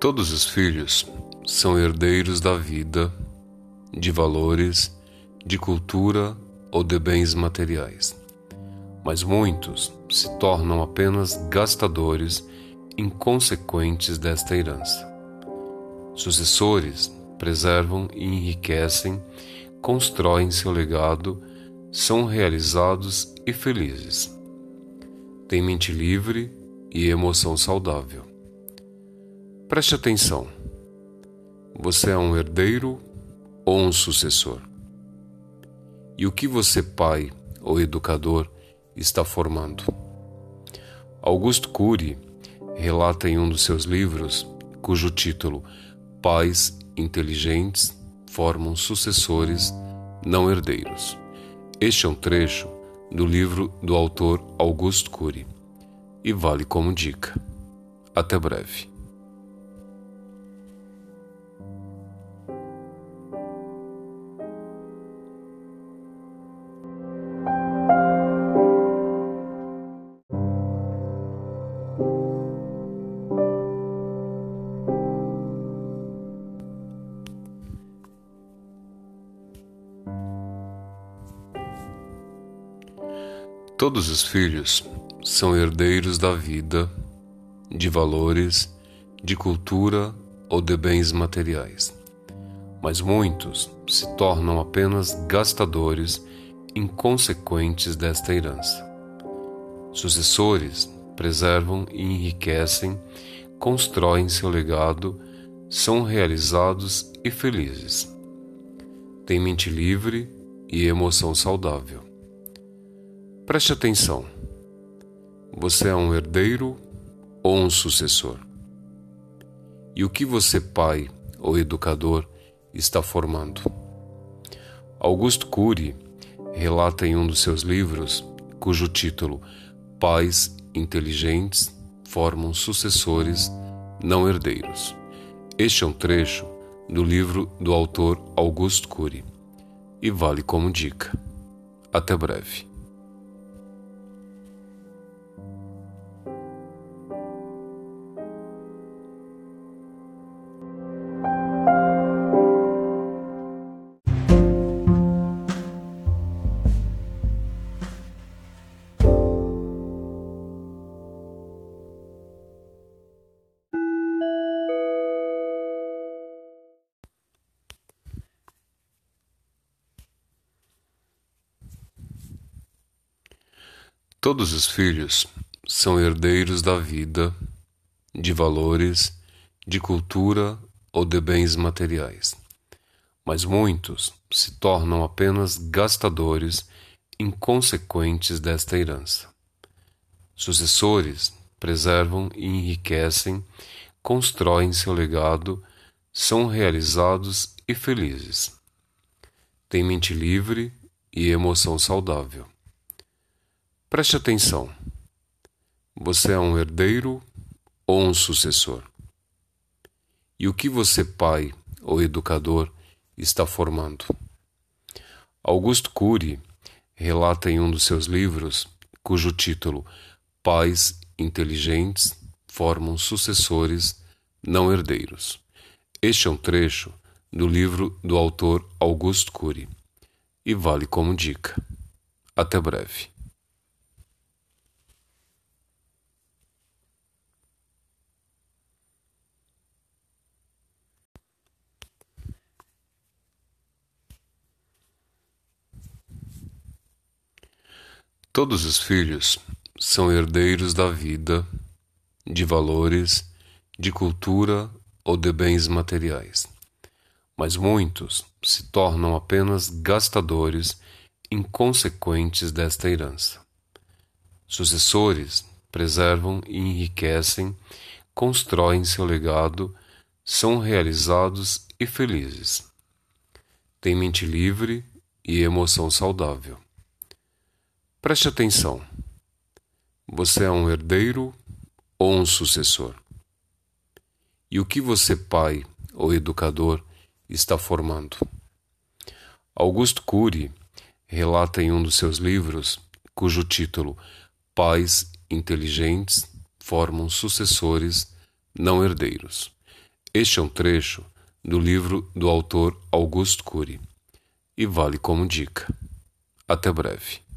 Todos os filhos são herdeiros da vida, de valores, de cultura ou de bens materiais. Mas muitos se tornam apenas gastadores inconsequentes desta herança. Sucessores preservam e enriquecem, constroem seu legado, são realizados e felizes. Têm mente livre e emoção saudável Preste atenção. Você é um herdeiro ou um sucessor? E o que você, pai ou educador, está formando? Augusto Cury relata em um dos seus livros, cujo título Pais inteligentes formam sucessores, não herdeiros. Este é um trecho do livro do autor Augusto Cury e vale como dica. Até breve. Todos os filhos são herdeiros da vida, de valores, de cultura ou de bens materiais. Mas muitos se tornam apenas gastadores inconsequentes desta herança. Sucessores preservam e enriquecem, constroem seu legado, são realizados e felizes. Têm mente livre e emoção saudável. Preste atenção. Você é um herdeiro ou um sucessor? E o que você, pai ou educador, está formando? Augusto Cury relata em um dos seus livros, cujo título Pais inteligentes formam sucessores, não herdeiros. Este é um trecho do livro do autor Augusto Cury e vale como dica. Até breve. Todos os filhos são herdeiros da vida, de valores, de cultura ou de bens materiais. Mas muitos se tornam apenas gastadores inconsequentes desta herança. Sucessores preservam e enriquecem, constroem seu legado, são realizados e felizes. Têm mente livre e emoção saudável. Preste atenção. Você é um herdeiro ou um sucessor? E o que você, pai ou educador, está formando? Augusto Cury relata em um dos seus livros, cujo título Pais inteligentes formam sucessores, não herdeiros. Este é um trecho do livro do autor Augusto Cury e vale como dica. Até breve. Todos os filhos são herdeiros da vida, de valores, de cultura ou de bens materiais. Mas muitos se tornam apenas gastadores inconsequentes desta herança. Sucessores preservam e enriquecem, constroem seu legado, são realizados e felizes. Têm mente livre e emoção saudável. Preste atenção. Você é um herdeiro ou um sucessor? E o que você, pai ou educador, está formando. Augusto Cury relata em um dos seus livros, cujo título Pais inteligentes formam sucessores não herdeiros. Este é um trecho do livro do autor Augusto Cury e vale como dica. Até breve.